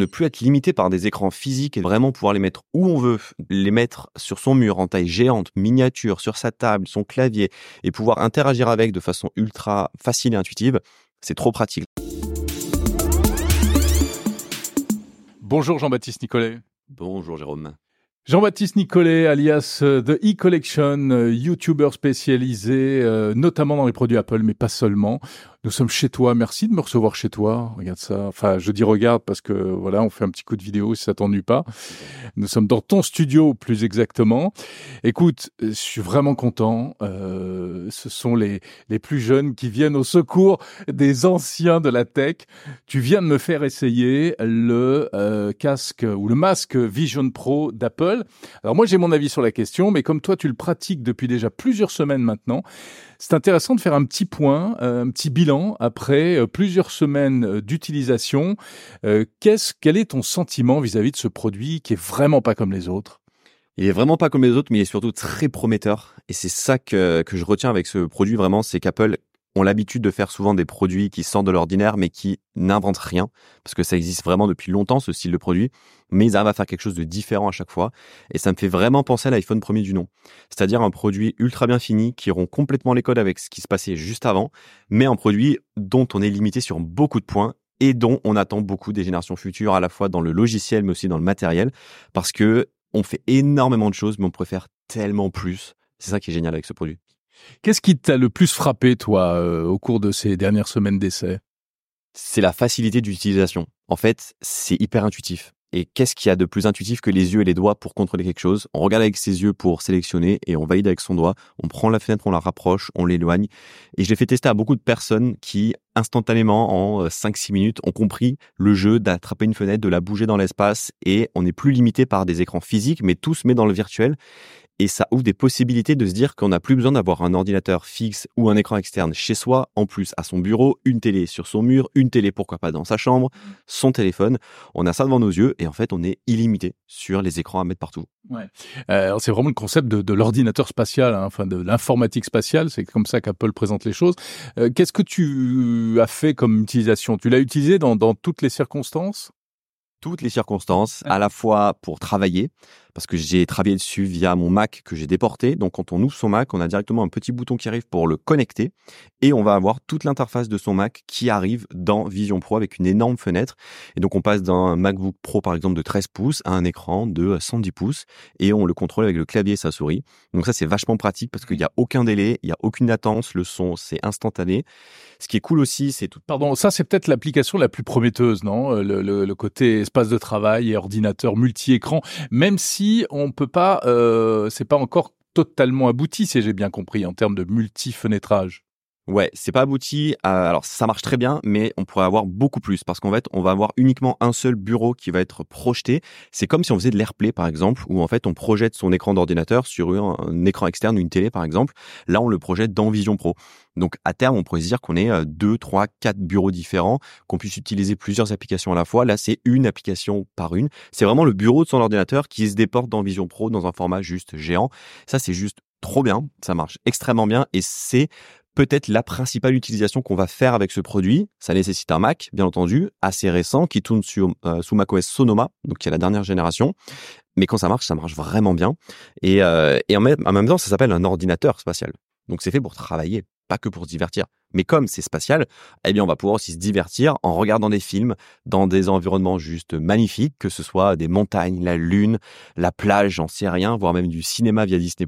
ne plus être limité par des écrans physiques et vraiment pouvoir les mettre où on veut, les mettre sur son mur en taille géante, miniature, sur sa table, son clavier, et pouvoir interagir avec de façon ultra facile et intuitive, c'est trop pratique. Bonjour Jean-Baptiste Nicolet. Bonjour Jérôme. Jean-Baptiste Nicolet, alias euh, The E-Collection, euh, YouTuber spécialisé euh, notamment dans les produits Apple, mais pas seulement. Nous sommes chez toi. Merci de me recevoir chez toi. Regarde ça. Enfin, je dis regarde parce que voilà, on fait un petit coup de vidéo si ça t'ennuie pas. Nous sommes dans ton studio, plus exactement. Écoute, je suis vraiment content. Euh, ce sont les les plus jeunes qui viennent au secours des anciens de la tech. Tu viens de me faire essayer le euh, casque ou le masque Vision Pro d'Apple. Alors moi, j'ai mon avis sur la question, mais comme toi, tu le pratiques depuis déjà plusieurs semaines maintenant. C'est intéressant de faire un petit point, euh, un petit bilan après euh, plusieurs semaines euh, d'utilisation. Qu'est-ce, quel est ton sentiment vis-à-vis de ce produit qui est vraiment pas comme les autres? Il est vraiment pas comme les autres, mais il est surtout très prometteur. Et c'est ça que, que je retiens avec ce produit vraiment, c'est qu'Apple ont l'habitude de faire souvent des produits qui sortent de l'ordinaire, mais qui n'inventent rien, parce que ça existe vraiment depuis longtemps, ce style de produit, mais ils arrivent à faire quelque chose de différent à chaque fois, et ça me fait vraiment penser à l'iPhone premier du nom. C'est-à-dire un produit ultra bien fini, qui rompt complètement les codes avec ce qui se passait juste avant, mais un produit dont on est limité sur beaucoup de points, et dont on attend beaucoup des générations futures, à la fois dans le logiciel, mais aussi dans le matériel, parce que on fait énormément de choses, mais on préfère tellement plus. C'est ça qui est génial avec ce produit. Qu'est-ce qui t'a le plus frappé, toi, euh, au cours de ces dernières semaines d'essai? C'est la facilité d'utilisation. En fait, c'est hyper intuitif. Et qu'est-ce qu'il y a de plus intuitif que les yeux et les doigts pour contrôler quelque chose? On regarde avec ses yeux pour sélectionner et on valide avec son doigt. On prend la fenêtre, on la rapproche, on l'éloigne. Et je l'ai fait tester à beaucoup de personnes qui, instantanément, en 5-6 euh, minutes, ont compris le jeu d'attraper une fenêtre, de la bouger dans l'espace. Et on n'est plus limité par des écrans physiques, mais tous met dans le virtuel et ça ouvre des possibilités de se dire qu'on n'a plus besoin d'avoir un ordinateur fixe ou un écran externe chez soi, en plus à son bureau, une télé sur son mur, une télé pourquoi pas dans sa chambre, son téléphone. On a ça devant nos yeux et en fait on est illimité sur les écrans à mettre partout. Ouais. Euh, c'est vraiment le concept de, l'ordinateur spatial, hein, enfin de l'informatique spatiale, c'est comme ça qu'Apple présente les choses. Euh, qu'est-ce que tu as fait comme utilisation? Tu l'as utilisé dans toutes les circonstances? Toutes les circonstances, à la fois pour travailler, parce que j'ai travaillé dessus via mon Mac que j'ai déporté. Donc quand on ouvre son Mac, on a directement un petit bouton qui arrive pour le connecter et on va avoir toute l'interface de son Mac qui arrive dans Vision Pro avec une énorme fenêtre. Et donc on passe d'un MacBook Pro par exemple de 13 pouces à un écran de 110 pouces et on le contrôle avec le clavier et sa souris. Donc ça c'est vachement pratique parce qu'il n'y a aucun délai, il n'y a aucune latence, le son c'est instantané. Ce qui est cool aussi, c'est tout. Pardon, ça c'est peut-être l'application la plus prometteuse, non? Le, le, le côté espace de travail et ordinateur multi-écran, même si on peut pas, euh, c'est pas encore totalement abouti, si j'ai bien compris, en termes de multi-fenêtrage. Ouais, c'est pas abouti. alors ça marche très bien, mais on pourrait avoir beaucoup plus parce qu'en fait, on va avoir uniquement un seul bureau qui va être projeté. C'est comme si on faisait de l'AirPlay par exemple, où en fait on projette son écran d'ordinateur sur un, écran externe, une télé par exemple. Là, on le projette dans Vision Pro. Donc à terme, on pourrait se dire qu'on ait euh, deux, trois, quatre bureaux différents, qu'on puisse utiliser plusieurs applications à la fois. Là, c'est une application par une. C'est vraiment le bureau de son ordinateur qui se déporte dans Vision Pro dans un format juste géant. Ça, c'est juste trop bien. Ça marche extrêmement bien et c'est peut-être la principale utilisation qu'on va faire avec ce produit. Ça nécessite un Mac, bien entendu, assez récent, qui tourne sur, euh, sous macOS Sonoma, donc qui est la dernière génération. Mais quand ça marche, ça marche vraiment bien. Et, euh, et en, même, en même temps, ça s'appelle un ordinateur spatial. Donc c'est fait pour travailler, pas que pour se divertir. Mais comme c'est spatial, eh bien on va pouvoir aussi se divertir en regardant des films dans des environnements juste magnifiques, que ce soit des montagnes, la lune, la plage, j'en sais rien, voire même du cinéma via Disney+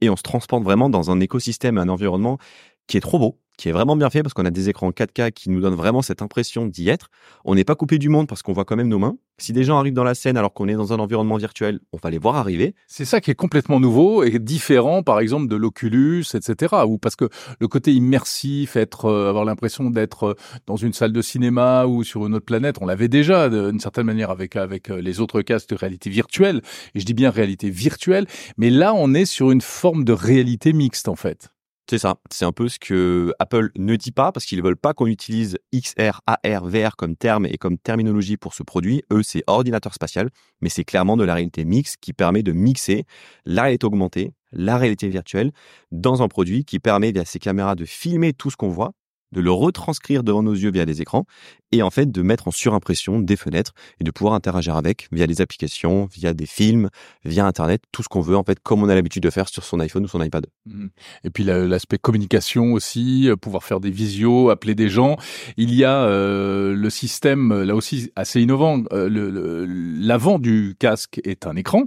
et on se transporte vraiment dans un écosystème, un environnement qui est trop beau, qui est vraiment bien fait parce qu'on a des écrans 4K qui nous donnent vraiment cette impression d'y être. On n'est pas coupé du monde parce qu'on voit quand même nos mains. Si des gens arrivent dans la scène alors qu'on est dans un environnement virtuel, on va les voir arriver. C'est ça qui est complètement nouveau et différent, par exemple, de l'Oculus, etc. Ou parce que le côté immersif, être, euh, avoir l'impression d'être euh, dans une salle de cinéma ou sur une autre planète, on l'avait déjà d'une certaine manière avec avec euh, les autres casques de réalité virtuelle. Et je dis bien réalité virtuelle, mais là, on est sur une forme de réalité mixte en fait. C'est ça. C'est un peu ce que Apple ne dit pas parce qu'ils veulent pas qu'on utilise XR, AR, VR comme terme et comme terminologie pour ce produit. Eux, c'est ordinateur spatial, mais c'est clairement de la réalité mixte qui permet de mixer la réalité augmentée, la réalité virtuelle dans un produit qui permet via ses caméras de filmer tout ce qu'on voit de le retranscrire devant nos yeux via des écrans et en fait de mettre en surimpression des fenêtres et de pouvoir interagir avec via des applications, via des films, via Internet, tout ce qu'on veut en fait comme on a l'habitude de faire sur son iPhone ou son iPad. Mmh. Et puis l'aspect communication aussi, euh, pouvoir faire des visios, appeler des gens. Il y a euh, le système là aussi assez innovant. Euh, l'avant du casque est un écran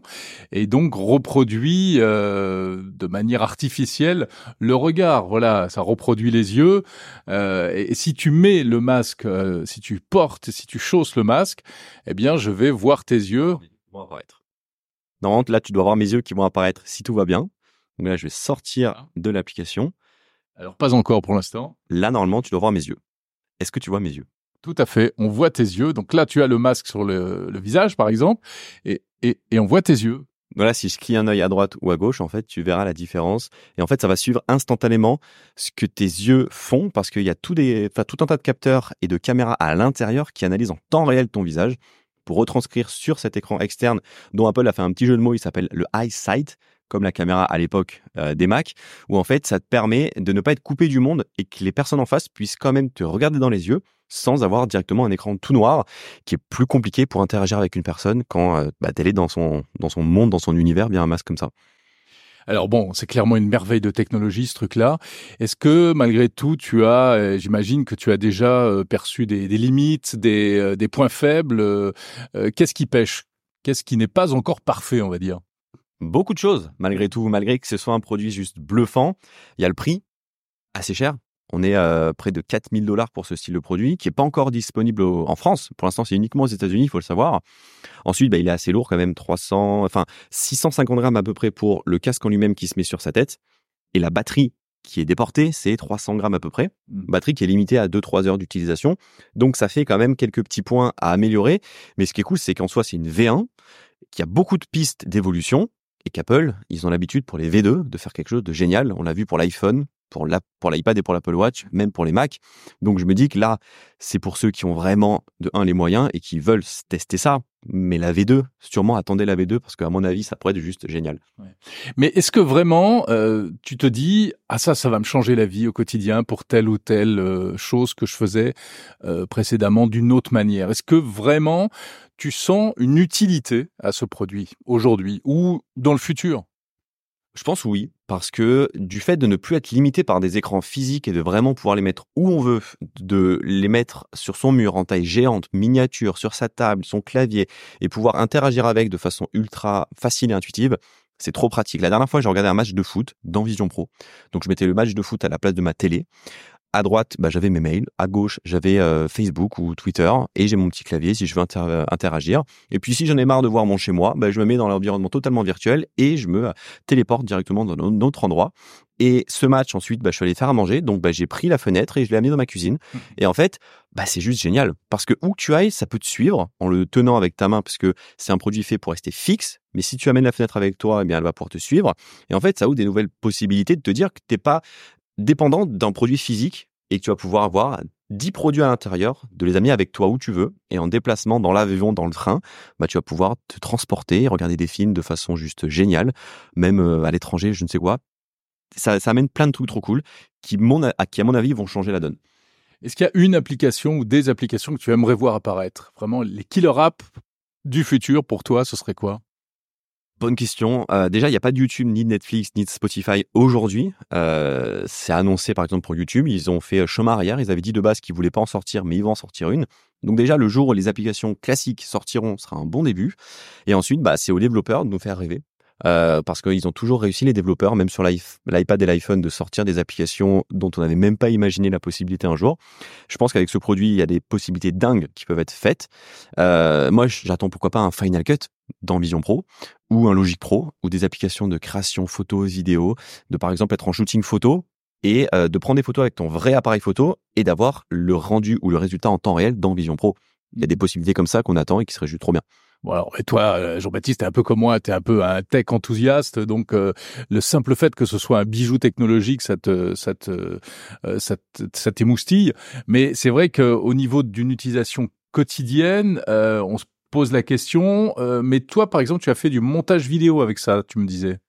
et donc reproduit de manière artificielle le regard. Voilà, ça reproduit les yeux. Euh, et, si tu mets le masque, euh, si tu portes, si tu chausses le masque, eh bien, je vais voir tes yeux. vont apparaître. Normalement, là, tu dois voir mes yeux qui vont apparaître si tout va bien. Donc là, je vais sortir ah. de l'application. Alors, pas encore pour l'instant. Là, normalement, tu dois voir mes yeux. Est-ce que tu vois mes yeux? Tout à fait. On voit tes yeux. Donc là, tu as le masque sur le, visage, par exemple, et, et, et on voit tes yeux. Voilà, si je crie un œil à droite ou à gauche, en fait, tu verras la différence. Et en fait, ça va suivre instantanément ce que tes yeux font parce qu'il y a tout, tout un tas de capteurs et de caméras à l'intérieur qui analysent en temps réel ton visage pour retranscrire sur cet écran externe dont Apple a fait un petit jeu de mots, il s'appelle le EyeSight, comme la caméra à l'époque euh, des Mac, où en fait, ça te permet de ne pas être coupé du monde et que les personnes en face puissent quand même te regarder dans les yeux sans avoir directement un écran tout noir qui est plus compliqué pour interagir avec une personne quand euh, bah, elle est dans son, dans son monde, dans son univers via un masque comme ça. Alors bon, c'est clairement une merveille de technologie ce truc-là. Est-ce que malgré tout, tu as, euh, j'imagine que tu as déjà euh, perçu des, limites, des, des, points faibles. Qu'est-ce qui pêche? Qu'est-ce qui n'est pas encore parfait, on va dire? Beaucoup de choses, malgré tout, malgré que ce soit un produit juste bluffant. Il y a le prix, assez cher, on est à près de 4000 dollars pour ce style de produit qui est pas encore disponible en France. Pour l'instant, c'est uniquement aux États-Unis, il faut le savoir. Ensuite, bah, il est assez lourd quand même, 300, enfin 650 grammes à peu près pour le casque en lui-même qui se met sur sa tête. Et la batterie qui est déportée, c'est 300 grammes à peu près. Mmh. Batterie qui est limitée à 2-3 heures d'utilisation. Donc ça fait quand même quelques petits points à améliorer. Mais ce qui est cool, c'est qu'en soi, c'est une V1 qui a beaucoup de pistes d'évolution et qu'Apple, ils ont l'habitude pour les V2 de faire quelque chose de génial. On l'a vu pour l'iPhone, pour l'iPad et pour l'Apple Watch, même pour les Mac. Donc je me dis que là, c'est pour ceux qui ont vraiment de un les moyens et qui veulent tester ça. Mais la V2, sûrement attendez la V2 parce qu'à mon avis, ça pourrait être juste génial. Mais est-ce que vraiment euh, tu te dis ah ça, ça va me changer la vie au quotidien pour telle ou telle euh, chose que je faisais euh, précédemment d'une autre manière Est-ce que vraiment tu sens une utilité à ce produit aujourd'hui ou dans le futur? Je pense oui, parce que du fait de ne plus être limité par des écrans physiques et de vraiment pouvoir les mettre où on veut, de les mettre sur son mur en taille géante, miniature, sur sa table, son clavier, et pouvoir interagir avec de façon ultra facile et intuitive, c'est trop pratique. La dernière fois, j'ai regardé un match de foot dans Vision Pro. Donc, je mettais le match de foot à la place de ma télé à droite, bah, j'avais mes mails. À gauche, j'avais euh, Facebook ou Twitter. Et j'ai mon petit clavier si je veux euh, interagir. Et puis, si j'en ai marre de voir mon chez moi, bah, je me mets dans l'environnement totalement virtuel et je me euh, téléporte directement dans un autre endroit. Et ce match, ensuite, bah, je suis allé faire à manger. Donc, bah, j'ai pris la fenêtre et je l'ai amené dans ma cuisine. Mmh. Et en fait, bah, c'est juste génial. Parce que où tu ailles, ça peut te suivre en le tenant avec ta main, parce que c'est un produit fait pour rester fixe. Mais si tu amènes la fenêtre avec toi, eh bien, elle va pouvoir te suivre. Et en fait, ça ouvre des nouvelles possibilités de te dire que t'es pas dépendant d'un produit physique et que tu vas pouvoir avoir 10 produits à l'intérieur, de les amener avec toi où tu veux, et en déplacement dans l'avion, dans le train, bah, tu vas pouvoir te transporter, regarder des films de façon juste géniale, même euh, à l'étranger, je ne sais quoi. Ça, amène plein de trucs trop cool qui, mon, qui, à mon avis, vont changer la donne. Est-ce qu'il y a une application ou des applications que tu aimerais voir apparaître? Vraiment, les killer apps du futur, pour toi, ce serait quoi? Bonne question. Euh, déjà, il n'y a pas de YouTube, ni de Netflix, ni de Spotify aujourd'hui. Euh, c'est annoncé par exemple pour YouTube. Ils ont fait chemin arrière. Ils avaient dit de base qu'ils voulaient pas en sortir, mais ils vont en sortir une. Donc déjà, le jour où les applications classiques sortiront sera un bon début. Et ensuite, bah, c'est aux développeurs de nous faire rêver. Euh, parce qu'ils ont toujours réussi les développeurs, même sur l'iPad et l'iPhone, de sortir des applications dont on n'avait même pas imaginé la possibilité un jour. Je pense qu'avec ce produit, il y a des possibilités dingues qui peuvent être faites. Euh, moi, j'attends pourquoi pas un Final Cut dans Vision Pro ou un Logic Pro ou des applications de création photo, vidéo, de par exemple être en shooting photo et euh, de prendre des photos avec ton vrai appareil photo et d'avoir le rendu ou le résultat en temps réel dans Vision Pro. Il y a des possibilités comme ça qu'on attend et qui seraient juste trop bien. Bon alors, et toi, euh, Jean-Baptiste, t'es un peu comme moi, t'es un peu un tech enthousiaste, donc euh, le simple fait que ce soit un bijou technologique, ça te, ça te, ça, ça t'émoustille. Mais c'est vrai qu'au niveau d'une utilisation quotidienne, on se pose la question. mais toi, par exemple, tu as fait du montage vidéo avec ça, tu me disais.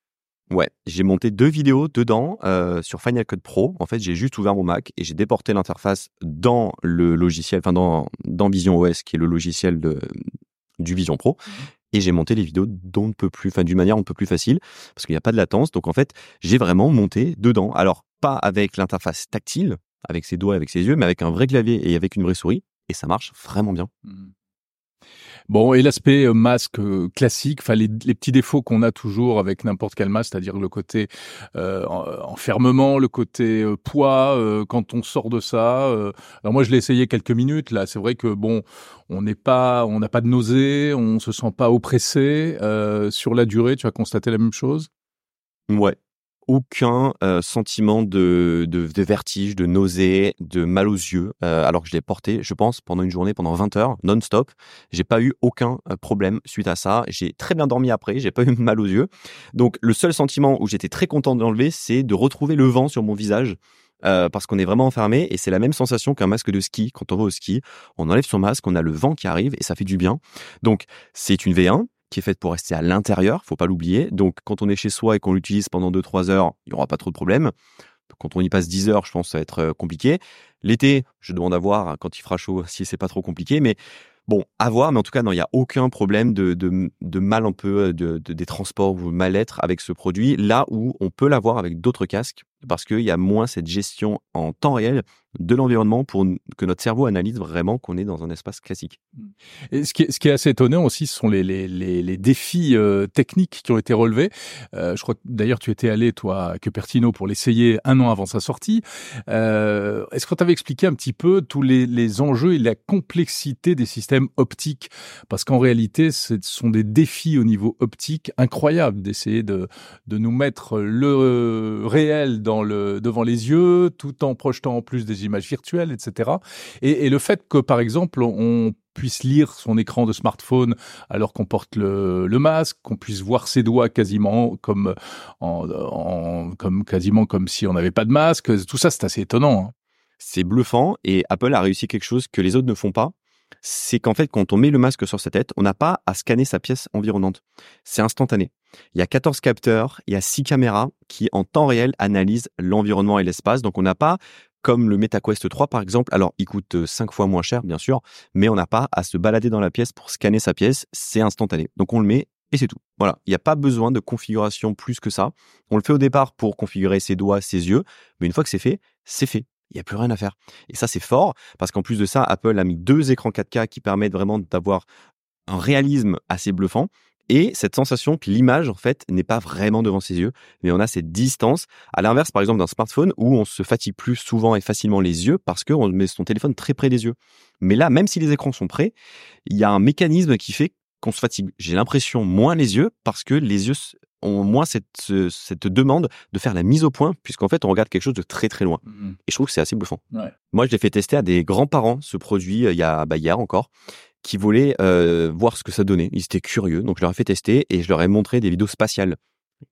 Ouais, j'ai monté deux vidéos dedans euh, sur Final Cut Pro. En fait, j'ai juste ouvert mon Mac et j'ai déporté l'interface dans le logiciel, enfin dans, dans Vision OS, qui est le logiciel de, du Vision Pro. Mmh. Et j'ai monté les vidéos dont on peut plus, enfin d'une manière un peu plus facile, parce qu'il n'y a pas de latence. Donc en fait, j'ai vraiment monté dedans. Alors pas avec l'interface tactile, avec ses doigts, avec ses yeux, mais avec un vrai clavier et avec une vraie souris. Et ça marche vraiment bien. Mmh. Bon, et l'aspect euh, masque euh, classique, enfin les, petits défauts qu'on a toujours avec n'importe quel masque, c'est-à-dire le côté euh, enfermement, le côté poids quand on sort de ça. alors moi, je l'ai essayé quelques minutes. Là, c'est vrai que bon, on n'est pas, on n'a pas de nausée, on se sent pas oppressé. sur la durée, tu as constaté la même chose? Ouais, aucun euh, sentiment de, de, vertige, de nausée, de mal aux yeux, euh, alors que je l'ai porté, je pense, pendant une journée, pendant 20 heures, non-stop. J'ai pas eu aucun euh, problème suite à ça. J'ai très bien dormi après, j'ai pas eu mal aux yeux. Donc le seul sentiment où j'étais très content de l'enlever, c'est de retrouver le vent sur mon visage. parce qu'on est vraiment enfermé et c'est la même sensation qu'un masque de ski. Quand on va au ski, on enlève son masque, on a le vent qui arrive et ça fait du bien. Donc c'est une V1, qui est faite pour rester à l'intérieur, faut pas l'oublier. Donc quand on est chez soi et qu'on l'utilise pendant 2-3 heures, il n'y aura pas trop de problèmes. Quand on y passe 10 heures, je pense que ça va être euh, compliqué. L'été, je demande à voir quand il fera chaud si c'est pas trop compliqué, mais Bon, à voir, mais en tout cas, non, il n'y a aucun problème de, de, de, mal un peu euh, de des transports ou mal-être avec ce produit, là où on peut l'avoir avec d'autres casques, parce qu'il y a moins cette gestion en temps réel de l'environnement pour que notre cerveau analyse vraiment qu'on est dans un espace classique. Et ce, qui est, assez étonnant aussi, ce sont les, défis euh, techniques qui ont été relevés. Euh, je crois d'ailleurs tu étais allé, toi, à Cupertino pour l'essayer un an avant sa sortie. Euh, Est-ce qu'on t'avait expliqué un petit peu tous les, les enjeux et la complexité des systèmes optiques? Parce qu'en réalité, ce sont des défis au niveau optique incroyables d'essayer de, de nous mettre le réel dans devant les yeux tout en projetant en plus des images virtuelles, etc. Et, le fait que, par exemple, on puisse lire son écran de smartphone alors qu'on porte le, masque, qu'on puisse voir ses doigts quasiment comme en, quasiment comme si on n'avait pas de masque. Tout ça, c'est assez étonnant. Hein. C'est bluffant et Apple a réussi quelque chose que les autres ne font pas. C'est qu'en fait, quand on met le masque sur sa tête, on n'a pas à scanner sa pièce environnante. C'est instantané. Il y a 14 capteurs, il y a 6 caméras qui, en temps réel, analysent l'environnement et l'espace. Donc, on n'a pas comme le MetaQuest 3 par exemple. Alors, il coûte 5 euh, fois moins cher, bien sûr, mais on n'a pas à se balader dans la pièce pour scanner sa pièce. C'est instantané. Donc, on le met et c'est tout. Voilà. Il n'y a pas besoin de configuration plus que ça. On le fait au départ pour configurer ses doigts, ses yeux, mais une fois que c'est fait, c'est fait. Il n'y a plus rien à faire. Et ça, c'est fort parce qu'en plus de ça, Apple a mis deux écrans 4K qui permettent vraiment d'avoir un réalisme assez bluffant et cette sensation que l'image en fait n'est pas vraiment devant ses yeux, mais on a cette distance. À l'inverse, par exemple, d'un smartphone où on se fatigue plus souvent et facilement les yeux parce qu'on met son téléphone très près des yeux. Mais là, même si les écrans sont prêts, il y a un mécanisme qui fait qu'on se fatigue. J'ai l'impression moins les yeux parce que les yeux ont moins cette, cette demande de faire la mise au point, puisqu'en fait, on regarde quelque chose de très très loin. Mmh et je trouve que c'est assez bluffant. Moi, je l'ai fait tester à des grands-parents, ce produit, euh, il y a bah, hier encore qui voulaient euh, voir ce que ça donnait. Ils étaient curieux, donc je leur ai fait tester et je leur ai montré des vidéos spatiales.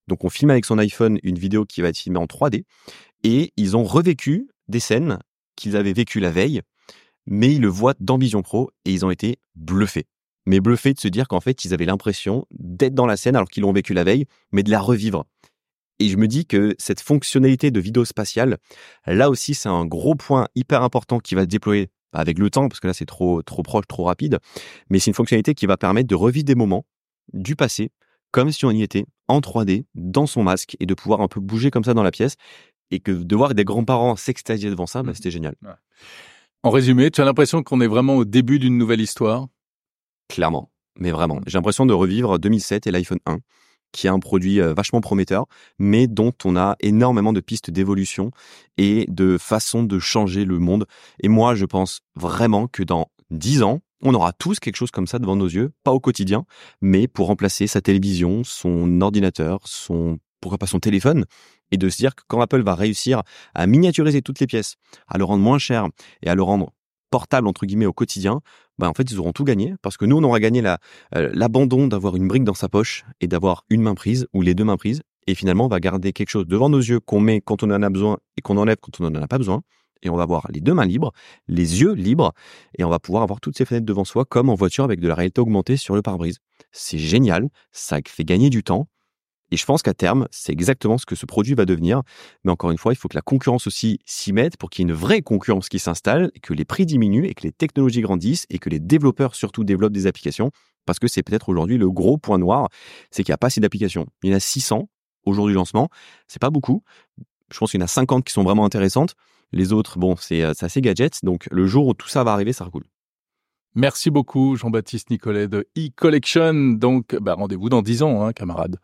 Donc on filme avec son iPhone une vidéo qui va être filmée en 3D et ils ont revécu des scènes qu'ils avaient vécues la veille, mais ils le voient dans Vision Pro et ils ont été bluffés. Mais bluffés de se dire qu'en fait ils avaient l'impression d'être dans la scène alors qu'ils l'ont vécu la veille, mais de la revivre. Et je me dis que cette fonctionnalité de vidéo spatiale, là aussi, c'est un gros point hyper important qui va se déployer avec le temps, parce que là c'est trop trop proche, trop rapide. Mais c'est une fonctionnalité qui va permettre de revivre des moments du passé, comme si on y était en 3D dans son masque et de pouvoir un peu bouger comme ça dans la pièce et que de voir des grands-parents s'extasier devant ça, bah, mmh. c'était génial. En résumé, tu as l'impression qu'on est vraiment au début d'une nouvelle histoire? Clairement, mais vraiment. J'ai l'impression de revivre 2007 et l'iPhone 1 qui est un produit euh, vachement prometteur, mais dont on a énormément de pistes d'évolution et de façons de changer le monde. Et moi, je pense vraiment que dans dix ans, on aura tous quelque chose comme ça devant nos yeux, pas au quotidien, mais pour remplacer sa télévision, son ordinateur, son pourquoi pas son téléphone, et de se dire que quand Apple va réussir à miniaturiser toutes les pièces, à le rendre moins cher et à le rendre portable entre guillemets au quotidien, bah en fait ils auront tout gagné parce que nous on aura gagné la euh, l'abandon d'avoir une brique dans sa poche et d'avoir une main prise ou les deux mains prises et finalement on va garder quelque chose devant nos yeux qu'on met quand on en a besoin et qu'on enlève quand on n'en a pas besoin et on va avoir les deux mains libres, les yeux libres et on va pouvoir avoir toutes ces fenêtres devant soi comme en voiture avec de la réalité augmentée sur le pare-brise. C'est génial, ça fait gagner du temps Et je pense qu'à terme, c'est exactement ce que ce produit va devenir. Mais encore une fois, il faut que la concurrence aussi s'y mette pour qu'il y ait une vraie concurrence qui s'installe, que les prix diminuent et que les technologies grandissent et que les développeurs surtout développent des applications. Parce que c'est peut-être aujourd'hui le gros point noir, c'est qu'il n'y a pas assez d'applications. Il y en a 600 aujourd'hui lancement. C'est pas beaucoup. Je pense qu'il y en a 50 qui sont vraiment intéressantes. Les autres, bon, c'est assez gadget. Donc le jour où tout ça va arriver, ça cool. Merci beaucoup Jean-Baptiste Nicolet de e-Collection. Donc bah, rendez-vous dans 10 ans, hein, camarades.